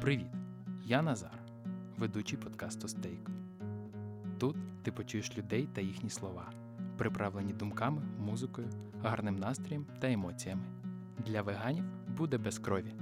Привіт! Я Назар, ведучий подкасту Стейк. Тут ти почуєш людей та їхні слова, приправлені думками, музикою, гарним настроєм та емоціями. Для веганів буде без крові.